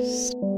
Stop.